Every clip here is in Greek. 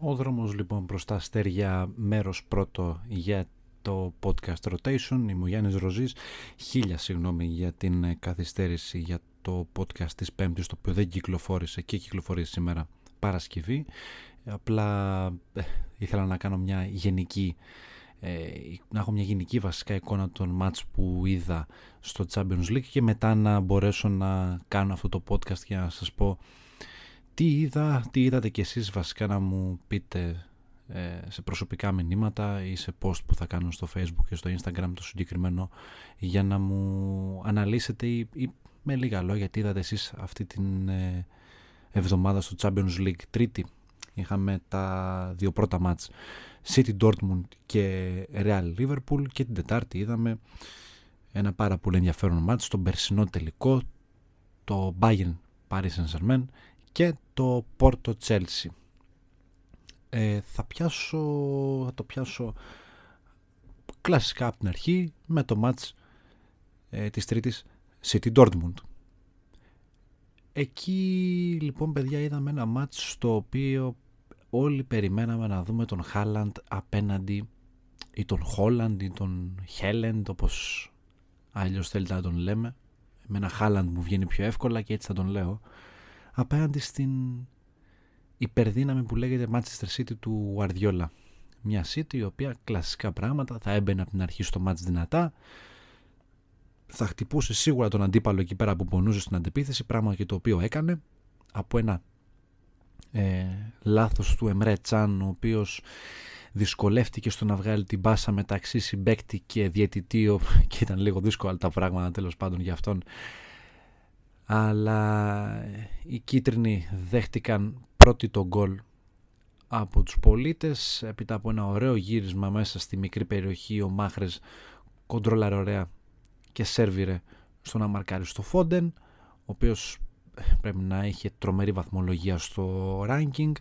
Ο δρόμος λοιπόν προς τα αστέρια μέρος πρώτο για το podcast rotation. Είμαι ο Γιάννης Ροζής. Χίλια συγγνώμη για την καθυστέρηση για το podcast της Πέμπτης το οποίο δεν κυκλοφόρησε και κυκλοφορεί σήμερα Παρασκευή. Απλά ε, ήθελα να κάνω μια γενική ε, να έχω μια γενική βασικά εικόνα των μάτς που είδα στο Champions League και μετά να μπορέσω να κάνω αυτό το podcast για να σας πω τι είδα, τι είδατε κι εσείς βασικά να μου πείτε ε, σε προσωπικά μηνύματα ή σε post που θα κάνω στο facebook και στο instagram το συγκεκριμένο για να μου αναλύσετε ή, με λίγα λόγια τι είδατε εσείς αυτή την ε, εβδομάδα στο Champions League. Τρίτη είχαμε τα δύο πρώτα μάτς City Dortmund και Real Liverpool και την Τετάρτη είδαμε ένα πάρα πολύ ενδιαφέρον μάτς στον περσινό τελικό το Bayern Paris Saint-Germain και το Porto Chelsea. Ε, θα πιάσω, θα το πιάσω κλασικά από την αρχή με το μάτς ε, της τρίτης City Dortmund. Εκεί λοιπόν παιδιά είδαμε ένα μάτς στο οποίο όλοι περιμέναμε να δούμε τον Χάλαντ απέναντι ή τον Χόλαντ ή τον Χέλεντ όπως αλλιώς θέλετε να τον λέμε. Με ένα Χάλαντ μου βγαίνει πιο εύκολα και έτσι θα τον λέω απέναντι στην υπερδύναμη που λέγεται Manchester City του Guardiola. Μια City η οποία κλασικά πράγματα θα έμπαινε από την αρχή στο μάτς δυνατά, θα χτυπούσε σίγουρα τον αντίπαλο εκεί πέρα που πονούσε στην αντεπίθεση, πράγμα και το οποίο έκανε από ένα ε, λάθος του Εμρέ Τσάν, ο οποίος δυσκολεύτηκε στο να βγάλει την μπάσα μεταξύ συμπέκτη και διαιτητή και ήταν λίγο δύσκολα τα πράγματα τέλος πάντων για αυτόν αλλά οι κίτρινοι δέχτηκαν πρώτη τον γκολ από τους πολίτες έπειτα από ένα ωραίο γύρισμα μέσα στη μικρή περιοχή ο Μάχρες κοντρόλαρε ωραία και σέρβιρε στο να μαρκάρει στο Φόντεν ο οποίος ε, πρέπει να είχε τρομερή βαθμολογία στο ranking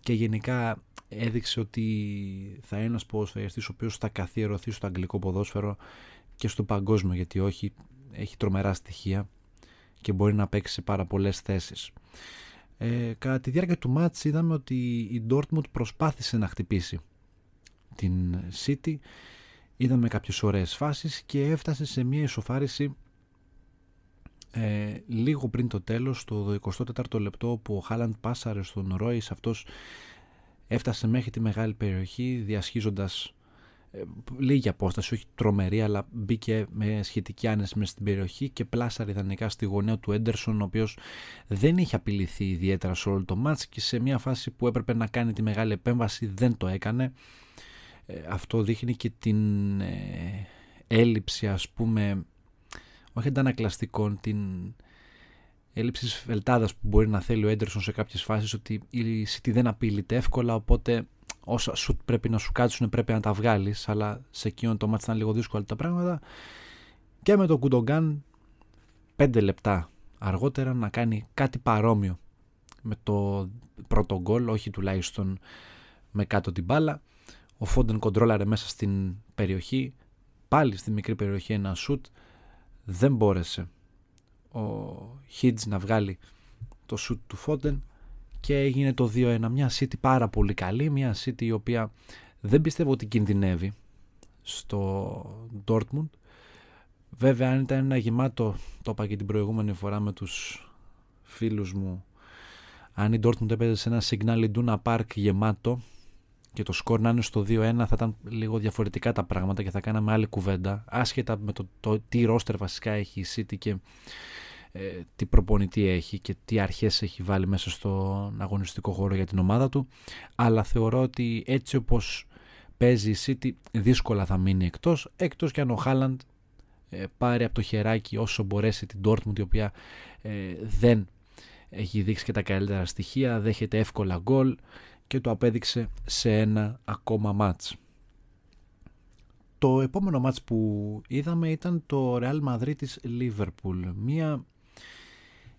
και γενικά έδειξε ότι θα είναι ένας ποδοσφαιριστής ο οποίος θα καθιερωθεί στο αγγλικό ποδόσφαιρο και στο παγκόσμιο γιατί όχι έχει τρομερά στοιχεία και μπορεί να παίξει σε πάρα πολλές θέσεις. Ε, κατά τη διάρκεια του μάτς είδαμε ότι η Dortmund προσπάθησε να χτυπήσει την City. Είδαμε κάποιες ωραίες φάσεις και έφτασε σε μια ισοφάριση ε, λίγο πριν το τέλος, το 24ο λεπτό που ο Χάλαντ πάσαρε στον Ρόις αυτός έφτασε μέχρι τη μεγάλη περιοχή διασχίζοντας ε, λίγη απόσταση, όχι τρομερή, αλλά μπήκε με σχετική άνεση μέσα στην περιοχή και πλάσαρε ιδανικά στη γωνία του Έντερσον, ο οποίος δεν είχε απειληθεί ιδιαίτερα σε όλο το μάτς και σε μια φάση που έπρεπε να κάνει τη μεγάλη επέμβαση δεν το έκανε. Ε, αυτό δείχνει και την ε, έλλειψη, ας πούμε, όχι αντανακλαστικών, την έλλειψη βελτάδας που μπορεί να θέλει ο Έντερσον σε κάποιες φάσεις ότι η City δεν απειλείται εύκολα, οπότε όσα σου πρέπει να σου κάτσουν πρέπει να τα βγάλεις, αλλά σε εκείνο το μάτι ήταν λίγο δύσκολα τα πράγματα. Και με το Κουντογκάν 5 λεπτά αργότερα να κάνει κάτι παρόμοιο με το πρώτο γκολ, όχι τουλάχιστον με κάτω την μπάλα. Ο Φόντεν κοντρόλαρε μέσα στην περιοχή, πάλι στη μικρή περιοχή ένα σουτ, δεν μπόρεσε ο Χίτζ να βγάλει το σουτ του Φόντεν και έγινε το 2-1. Μια City πάρα πολύ καλή, μια City η οποία δεν πιστεύω ότι κινδυνεύει στο Dortmund. Βέβαια αν ήταν ένα γεμάτο, το είπα και την προηγούμενη φορά με τους φίλους μου, αν η Dortmund έπαιζε σε ένα Signal Iduna Park γεμάτο και το σκορ να είναι στο 2-1 θα ήταν λίγο διαφορετικά τα πράγματα και θα κάναμε άλλη κουβέντα άσχετα με το, το τι ρόστερ βασικά έχει η City και ε, τι προπονητή έχει και τι αρχές έχει βάλει μέσα στον αγωνιστικό χώρο για την ομάδα του αλλά θεωρώ ότι έτσι όπως παίζει η City δύσκολα θα μείνει εκτός εκτός και αν ο Χάλαντ ε, πάρει από το χεράκι όσο μπορέσει την Dortmund η οποία ε, δεν έχει δείξει και τα καλύτερα στοιχεία δέχεται εύκολα γκολ και το απέδειξε σε ένα ακόμα μάτς. Το επόμενο μάτς που είδαμε ήταν το Real Madrid της Liverpool. Μία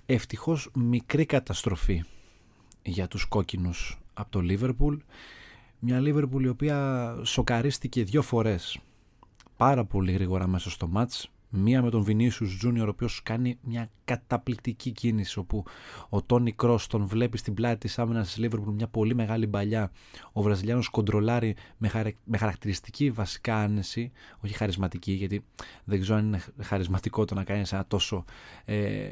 ευτυχώς μικρή καταστροφή για τους κόκκινους από το Λίβερπουλ. Μια Λίβερπουλ η οποία σοκαρίστηκε δύο φορές πάρα πολύ γρήγορα μέσα στο μάτς Μία με τον Vinicius Junior, ο οποίος κάνει μια καταπληκτική κίνηση, όπου ο Τόνι Κρός τον βλέπει στην πλάτη της άμυνας της Liverpool μια πολύ μεγάλη παλιά. Ο Βραζιλιάνος κοντρολάρει με, με χαρακτηριστική βασικά άνεση, όχι χαρισματική, γιατί δεν ξέρω αν είναι χαρισματικό το να κάνεις ένα τόσο ε,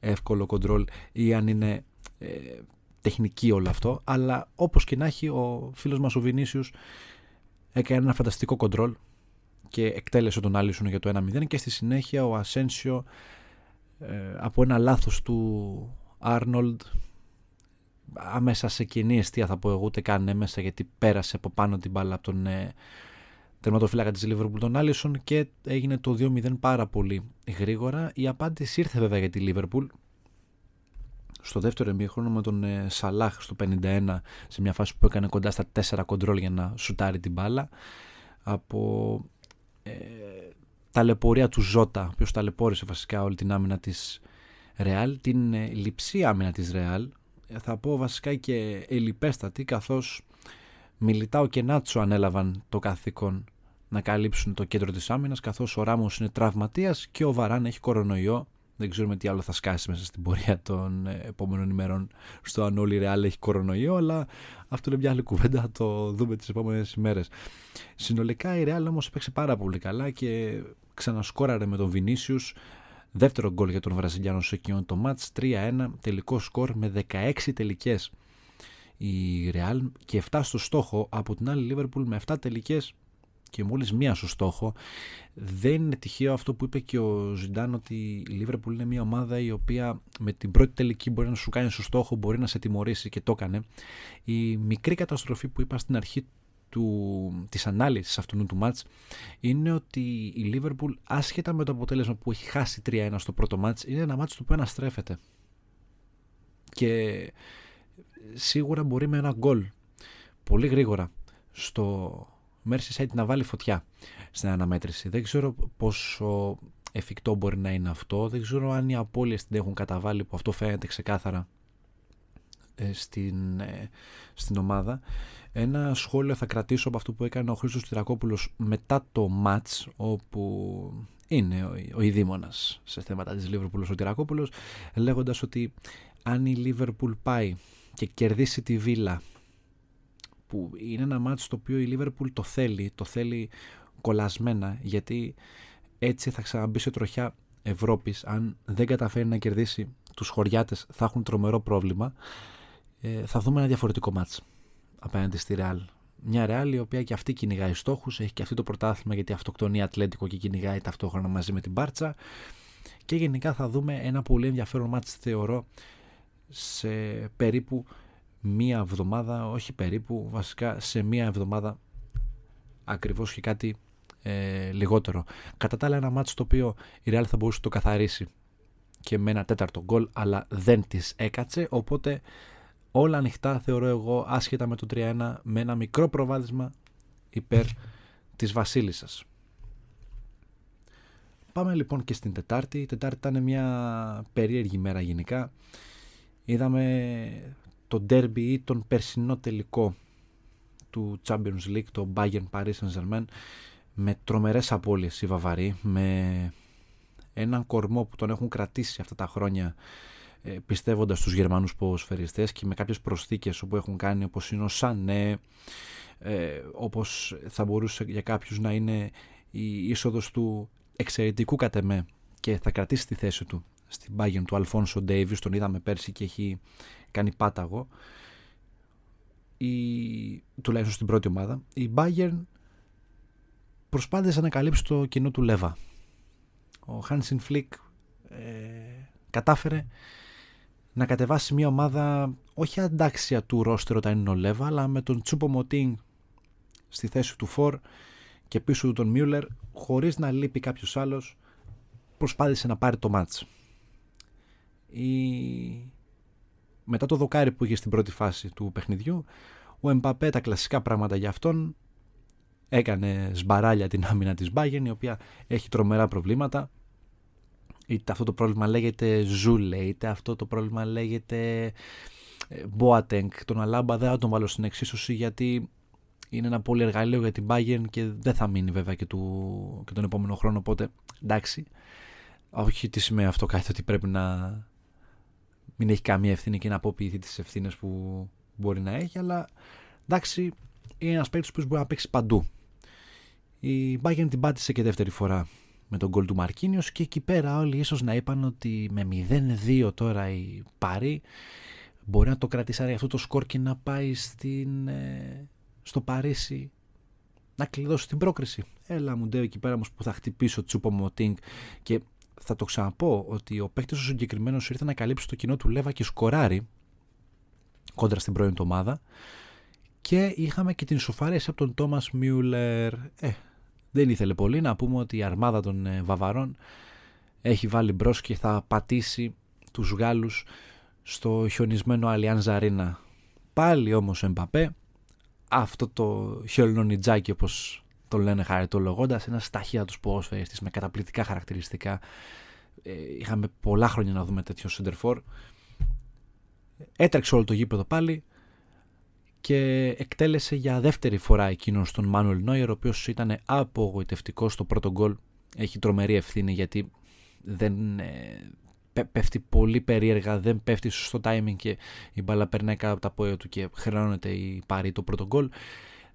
εύκολο κοντρόλ ή αν είναι ε, τεχνική όλο αυτό. Αλλά όπως και να έχει, ο φίλος μας ο Vinicius έκανε ένα φανταστικό κοντρόλ και εκτέλεσε τον Άλισον για το 1-0 και στη συνέχεια ο Ασένσιο ε, από ένα λάθος του Άρνολντ άμεσα σε κοινή αιστεία θα πω εγώ ούτε καν έμεσα γιατί πέρασε από πάνω την μπάλα από τον ε, τερματοφύλακα της Λίβερπουλ τον Άλισον και έγινε το 2-0 πάρα πολύ γρήγορα. Η απάντηση ήρθε βέβαια για τη Λίβερπουλ στο δεύτερο εμίχρονο με τον ε, Σαλάχ στο 51 σε μια φάση που έκανε κοντά στα 4 κοντρόλ για να σουτάρει την μπάλα. Από ε, ταλαιπωρία του Ζώτα, ο οποίος ταλαιπώρησε βασικά όλη την άμυνα της Ρεάλ, την ε, λειψή άμυνα της Ρεάλ, ε, θα πω βασικά και ελιπέστατη, καθώς Μιλιτάο και Νάτσο ανέλαβαν το καθήκον να καλύψουν το κέντρο της άμυνας, καθώς ο Ράμος είναι τραυματίας και ο Βαράν έχει κορονοϊό δεν ξέρουμε τι άλλο θα σκάσει μέσα στην πορεία των ε, επόμενων ημερών στο αν όλη η Real έχει κορονοϊό, αλλά αυτό είναι μια άλλη κουβέντα, θα το δούμε τις επόμενες ημέρες. Συνολικά η Real όμως έπαιξε πάρα πολύ καλά και ξανασκόραρε με τον Vinicius. Δεύτερο γκολ για τον Βραζιλιάνο σε εκείνο το μάτς, 3-1, τελικό σκορ με 16 τελικές η Real και 7 στο στόχο από την άλλη Liverpool με 7 τελικές και μόλις μία στο στόχο. Δεν είναι τυχαίο αυτό που είπε και ο Ζιντάν ότι η Λίβερπουλ είναι μια ομάδα η οποία με την πρώτη τελική μπορεί να σου κάνει στο στόχο, μπορεί να σε τιμωρήσει και το έκανε. Η μικρή καταστροφή που είπα στην αρχή του, της ανάλυσης αυτού του μάτς είναι ότι η Λίβερπουλ άσχετα με το αποτέλεσμα που έχει χάσει 3-1 στο πρώτο μάτς είναι ένα μάτς το οποίο αναστρέφεται και σίγουρα μπορεί με ένα γκολ πολύ γρήγορα στο Merseyside να βάλει φωτιά στην αναμέτρηση. Δεν ξέρω πόσο εφικτό μπορεί να είναι αυτό. Δεν ξέρω αν οι απώλειες την έχουν καταβάλει που αυτό φαίνεται ξεκάθαρα ε, στην, ε, στην ομάδα. Ένα σχόλιο θα κρατήσω από αυτό που έκανε ο Χρήστος Τυρακόπουλος μετά το match όπου είναι ο, ο ειδήμονας σε θέματα της Λίβερπουλ ο Τυρακόπουλος λέγοντας ότι αν η Λίβερπουλ πάει και κερδίσει τη Βίλα που είναι ένα μάτι το οποίο η Λίβερπουλ το θέλει, το θέλει κολλασμένα γιατί έτσι θα ξαναμπεί σε τροχιά Ευρώπης. Αν δεν καταφέρει να κερδίσει τους χωριάτες θα έχουν τρομερό πρόβλημα. Ε, θα δούμε ένα διαφορετικό μάτς απέναντι στη Ρεάλ. Μια Ρεάλ η οποία και αυτή κυνηγάει στόχους έχει και αυτή το πρωτάθλημα γιατί αυτοκτονεί Ατλέντικο και κυνηγάει ταυτόχρονα μαζί με την Μπάρτσα. Και γενικά θα δούμε ένα πολύ ενδιαφέρον μάτς θεωρώ σε περίπου μία εβδομάδα, όχι περίπου, βασικά σε μία εβδομάδα ακριβώς και κάτι ε, λιγότερο. Κατά τα άλλα ένα μάτσο το οποίο η Real θα μπορούσε να το καθαρίσει και με ένα τέταρτο γκολ αλλά δεν της έκατσε οπότε όλα ανοιχτά θεωρώ εγώ άσχετα με το 3-1 με ένα μικρό προβάδισμα υπέρ της Βασίλισσας. Πάμε λοιπόν και στην Τετάρτη. Η Τετάρτη ήταν μια περίεργη μέρα γενικά. Είδαμε το derby ή τον περσινό τελικό του Champions League, το Bayern Paris Saint-Germain, με τρομερές απώλειες οι Βαβαροί, με έναν κορμό που τον έχουν κρατήσει αυτά τα χρόνια ε, πιστεύοντας στους Γερμανούς ποδοσφαιριστές και με κάποιες προσθήκες που έχουν κάνει όπως είναι ο Σανέ, ε, όπως θα μπορούσε για κάποιους να είναι η είσοδος του εξαιρετικού κατεμέ και θα κρατήσει τη θέση του στην Bayern του Αλφόνσο Ντέιβις, τον είδαμε πέρσι και έχει κάνει πάταγο. Η, τουλάχιστον στην πρώτη ομάδα η Bayern προσπάθησε να καλύψει το κοινό του Λέβα. Ο Χάνσιν Φλικ ε, κατάφερε να κατεβάσει μια ομάδα όχι αντάξια του ρόστερ όταν είναι ο Λέβα αλλά με τον Τσούπο Μωτίν στη θέση του Φορ και πίσω του τον Μιούλερ χωρίς να λείπει κάποιος άλλος προσπάθησε να πάρει το μάτς η μετά το δοκάρι που είχε στην πρώτη φάση του παιχνιδιού, ο Εμπαπέ τα κλασικά πράγματα για αυτόν έκανε σμπαράλια την άμυνα της Bayern η οποία έχει τρομερά προβλήματα. Είτε αυτό το πρόβλημα λέγεται Ζούλε είτε αυτό το πρόβλημα λέγεται Boateng. Τον Αλάμπα δεν θα τον βάλω στην εξίσωση γιατί είναι ένα πολύ εργαλείο για την Bayern και δεν θα μείνει βέβαια και, του, και τον επόμενο χρόνο οπότε εντάξει. Όχι τι σημαίνει αυτό κάτι ότι πρέπει να μην έχει καμία ευθύνη και να αποποιηθεί τις ευθύνες που μπορεί να έχει αλλά εντάξει είναι ένας παίκτης που μπορεί να παίξει παντού η Bayern την πάτησε και δεύτερη φορά με τον γκολ του Μαρκίνιος και εκεί πέρα όλοι ίσως να είπαν ότι με 0-2 τώρα η Πάρη μπορεί να το κρατήσει αυτό το σκορ και να πάει στην, ε, στο Παρίσι να κλειδώσει την πρόκριση. Έλα μου ντέο εκεί πέρα όμως που θα χτυπήσω Τσούπο Μοτίνγκ και θα το ξαναπώ ότι ο παίκτης ο συγκεκριμένος ήρθε να καλύψει το κοινό του Λέβα και σκοράρει κόντρα στην πρώην ομάδα και είχαμε και την ισοφαρέση από τον Τόμας Μιούλερ. Ε, δεν ήθελε πολύ να πούμε ότι η αρμάδα των ε, Βαβαρών έχει βάλει μπρος και θα πατήσει τους Γάλλους στο χιονισμένο Αλιάν Ζαρίνα. Πάλι όμως ο Εμπαπέ, αυτό το χιολνονιτζάκι όπως το λένε χαριτολογώντας, ένα σταχεία τους ποδόσφαιριστή με καταπληκτικά χαρακτηριστικά. Ε, είχαμε πολλά χρόνια να δούμε τέτοιο σεντερφόρ. Έτρεξε όλο το γήπεδο πάλι και εκτέλεσε για δεύτερη φορά εκείνον τον Μάνουελ Νόιερ, ο οποίος ήταν απογοητευτικός στο πρώτο γκολ. Έχει τρομερή ευθύνη γιατί δεν ε, πέφτει πολύ περίεργα, δεν πέφτει στο timing και η μπάλα περνάει κάτω από τα πόδια του και χρεώνεται η πάρη το πρώτο γκολ.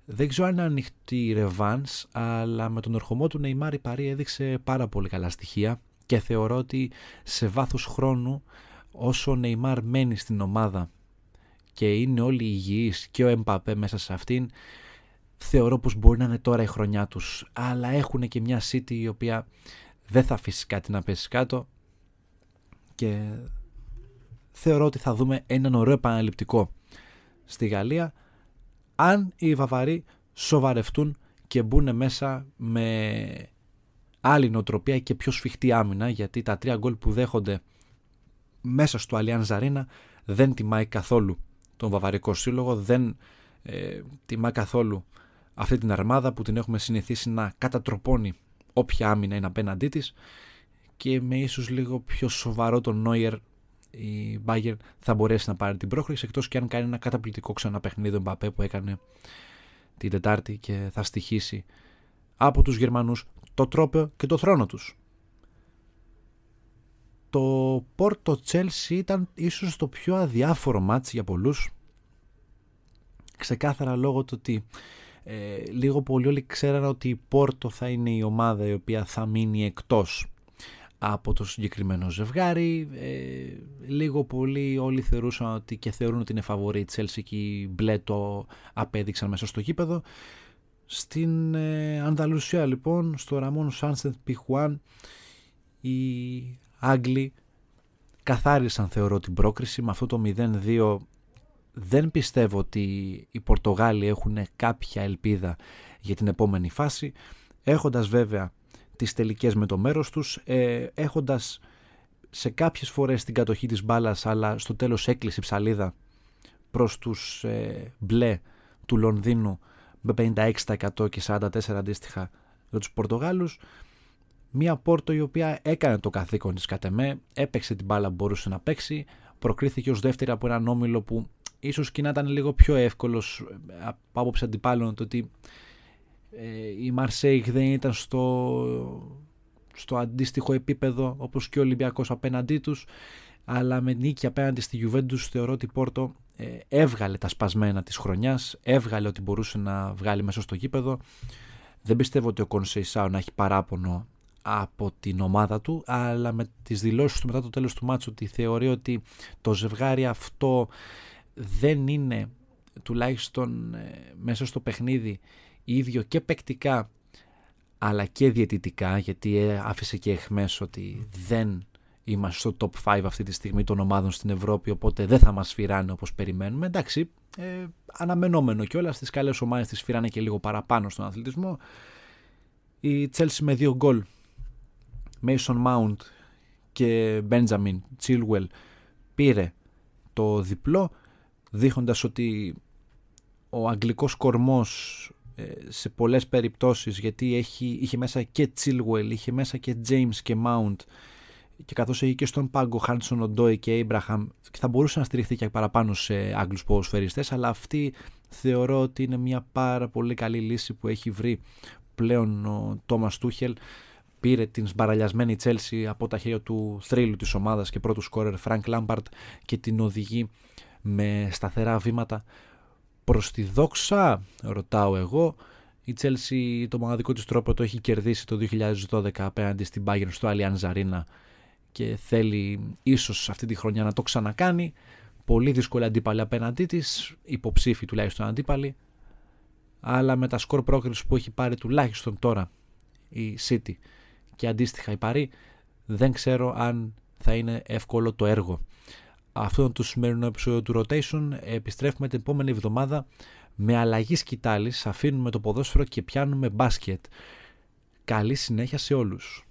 Δεν ξέρω αν είναι ανοιχτή η Ρεβάνς, αλλά με τον ερχομό του Νεϊμάρ η Παρή έδειξε πάρα πολύ καλά στοιχεία και θεωρώ ότι σε βάθος χρόνου όσο ο Νεϊμάρ μένει στην ομάδα και είναι όλοι υγιείς και ο Εμπαπέ μέσα σε αυτήν θεωρώ πως μπορεί να είναι τώρα η χρονιά τους. Αλλά έχουν και μια City η οποία δεν θα αφήσει κάτι να πέσει κάτω και θεωρώ ότι θα δούμε έναν ωραίο επαναληπτικό στη Γαλλία αν οι Βαβαροί σοβαρευτούν και μπουν μέσα με άλλη νοοτροπία και πιο σφιχτή άμυνα γιατί τα τρία γκολ που δέχονται μέσα στο Αλιάν Ζαρίνα δεν τιμάει καθόλου τον Βαβαρικό Σύλλογο, δεν ε, τιμά καθόλου αυτή την αρμάδα που την έχουμε συνηθίσει να κατατροπώνει όποια άμυνα είναι απέναντί της. Και με ίσως λίγο πιο σοβαρό τον Νόιερ η Bayern θα μπορέσει να πάρει την πρόχριση εκτός και αν κάνει ένα καταπληκτικό ξαναπαιχνίδι Μπαπέ που έκανε την Τετάρτη και θα στοιχήσει από τους Γερμανούς το τρόπο και το θρόνο τους. Το Πόρτο Τσέλσι ήταν ίσως το πιο αδιάφορο μάτς για πολλούς ξεκάθαρα λόγω του ότι ε, λίγο πολύ όλοι ξέραν ότι η Πόρτο θα είναι η ομάδα η οποία θα μείνει εκτός από το συγκεκριμένο ζευγάρι. Ε, λίγο πολύ όλοι θεωρούσαν ότι και θεωρούν ότι είναι φαβορή η Chelsea και οι μπλε το απέδειξαν μέσα στο γήπεδο. Στην ε, Ανταλουσία λοιπόν, στο Ραμόν Σάνσεντ Πιχουάν, οι Άγγλοι καθάρισαν θεωρώ την πρόκριση με αυτό το 0-2 δεν πιστεύω ότι οι Πορτογάλοι έχουν κάποια ελπίδα για την επόμενη φάση έχοντας βέβαια τις τελικές με το μέρος τους ε, έχοντας σε κάποιες φορές την κατοχή της μπάλας αλλά στο τέλος έκλεισε η ψαλίδα προς τους ε, μπλε του Λονδίνου με 56% και 44% αντίστοιχα για τους Πορτογάλους. Μια Πόρτο η οποία έκανε το καθήκον της κατ' εμέ, έπαιξε την μπάλα που μπορούσε να παίξει προκρίθηκε ως δεύτερη από έναν όμιλο που ίσως και να ήταν λίγο πιο εύκολος ε, από άποψη αντιπάλων το ότι ε, η Μαρσέικ δεν ήταν στο, στο αντίστοιχο επίπεδο όπως και ο Ολυμπιακός απέναντί τους. Αλλά με νίκη απέναντι στη Juventus θεωρώ ότι η Πόρτο ε, έβγαλε τα σπασμένα της χρονιάς έβγαλε ότι μπορούσε να βγάλει μέσα στο γήπεδο. Δεν πιστεύω ότι ο Κονσεϊσάου να έχει παράπονο από την ομάδα του αλλά με τις δηλώσεις του μετά το τέλος του μάτσου ότι θεωρεί ότι το ζευγάρι αυτό δεν είναι τουλάχιστον ε, μέσα στο παιχνίδι ίδιο και παικτικά αλλά και διαιτητικά γιατί ε, άφησε και εχμές ότι δεν είμαστε στο top 5 αυτή τη στιγμή των ομάδων στην Ευρώπη οπότε δεν θα μας φυράνε όπως περιμένουμε. Εντάξει ε, αναμενόμενο και όλα στις καλές ομάδες τις φυράνε και λίγο παραπάνω στον αθλητισμό. Η Chelsea με δύο γκολ. Mason Mount και Benjamin Chilwell πήρε το διπλό δείχνοντας ότι ο αγγλικός κορμός ε, σε πολλές περιπτώσεις γιατί έχει, είχε μέσα και Chilwell, είχε μέσα και James και Mount και καθώς έχει και στον πάγκο Χάνσον, Οντόι και Έιμπραχαμ και θα μπορούσε να στηριχθεί και παραπάνω σε Άγγλους ποδοσφαιριστές αλλά αυτή θεωρώ ότι είναι μια πάρα πολύ καλή λύση που έχει βρει πλέον ο Τόμας Τούχελ πήρε την σμπαραλιασμένη Τσέλσι από τα χέρια του θρύλου της ομάδας και πρώτου σκόρερ Φρανκ Λάμπαρντ και την οδηγεί με σταθερά βήματα προς τη δόξα, ρωτάω εγώ. Η Τσέλσι το μοναδικό της τρόπαιο το έχει κερδίσει το 2012 απέναντι στην Bayern στο Allianz Arena και θέλει ίσως αυτή τη χρονιά να το ξανακάνει. Πολύ δύσκολη αντίπαλη απέναντί της, υποψήφι τουλάχιστον αντίπαλη. Αλλά με τα σκορ πρόκριση που έχει πάρει τουλάχιστον τώρα η City και αντίστοιχα η Παρή, δεν ξέρω αν θα είναι εύκολο το έργο. Αυτό είναι το σημερινό επεισόδιο του Rotation. Επιστρέφουμε την επόμενη εβδομάδα με αλλαγή σκητάλης. Αφήνουμε το ποδόσφαιρο και πιάνουμε μπάσκετ. Καλή συνέχεια σε όλους.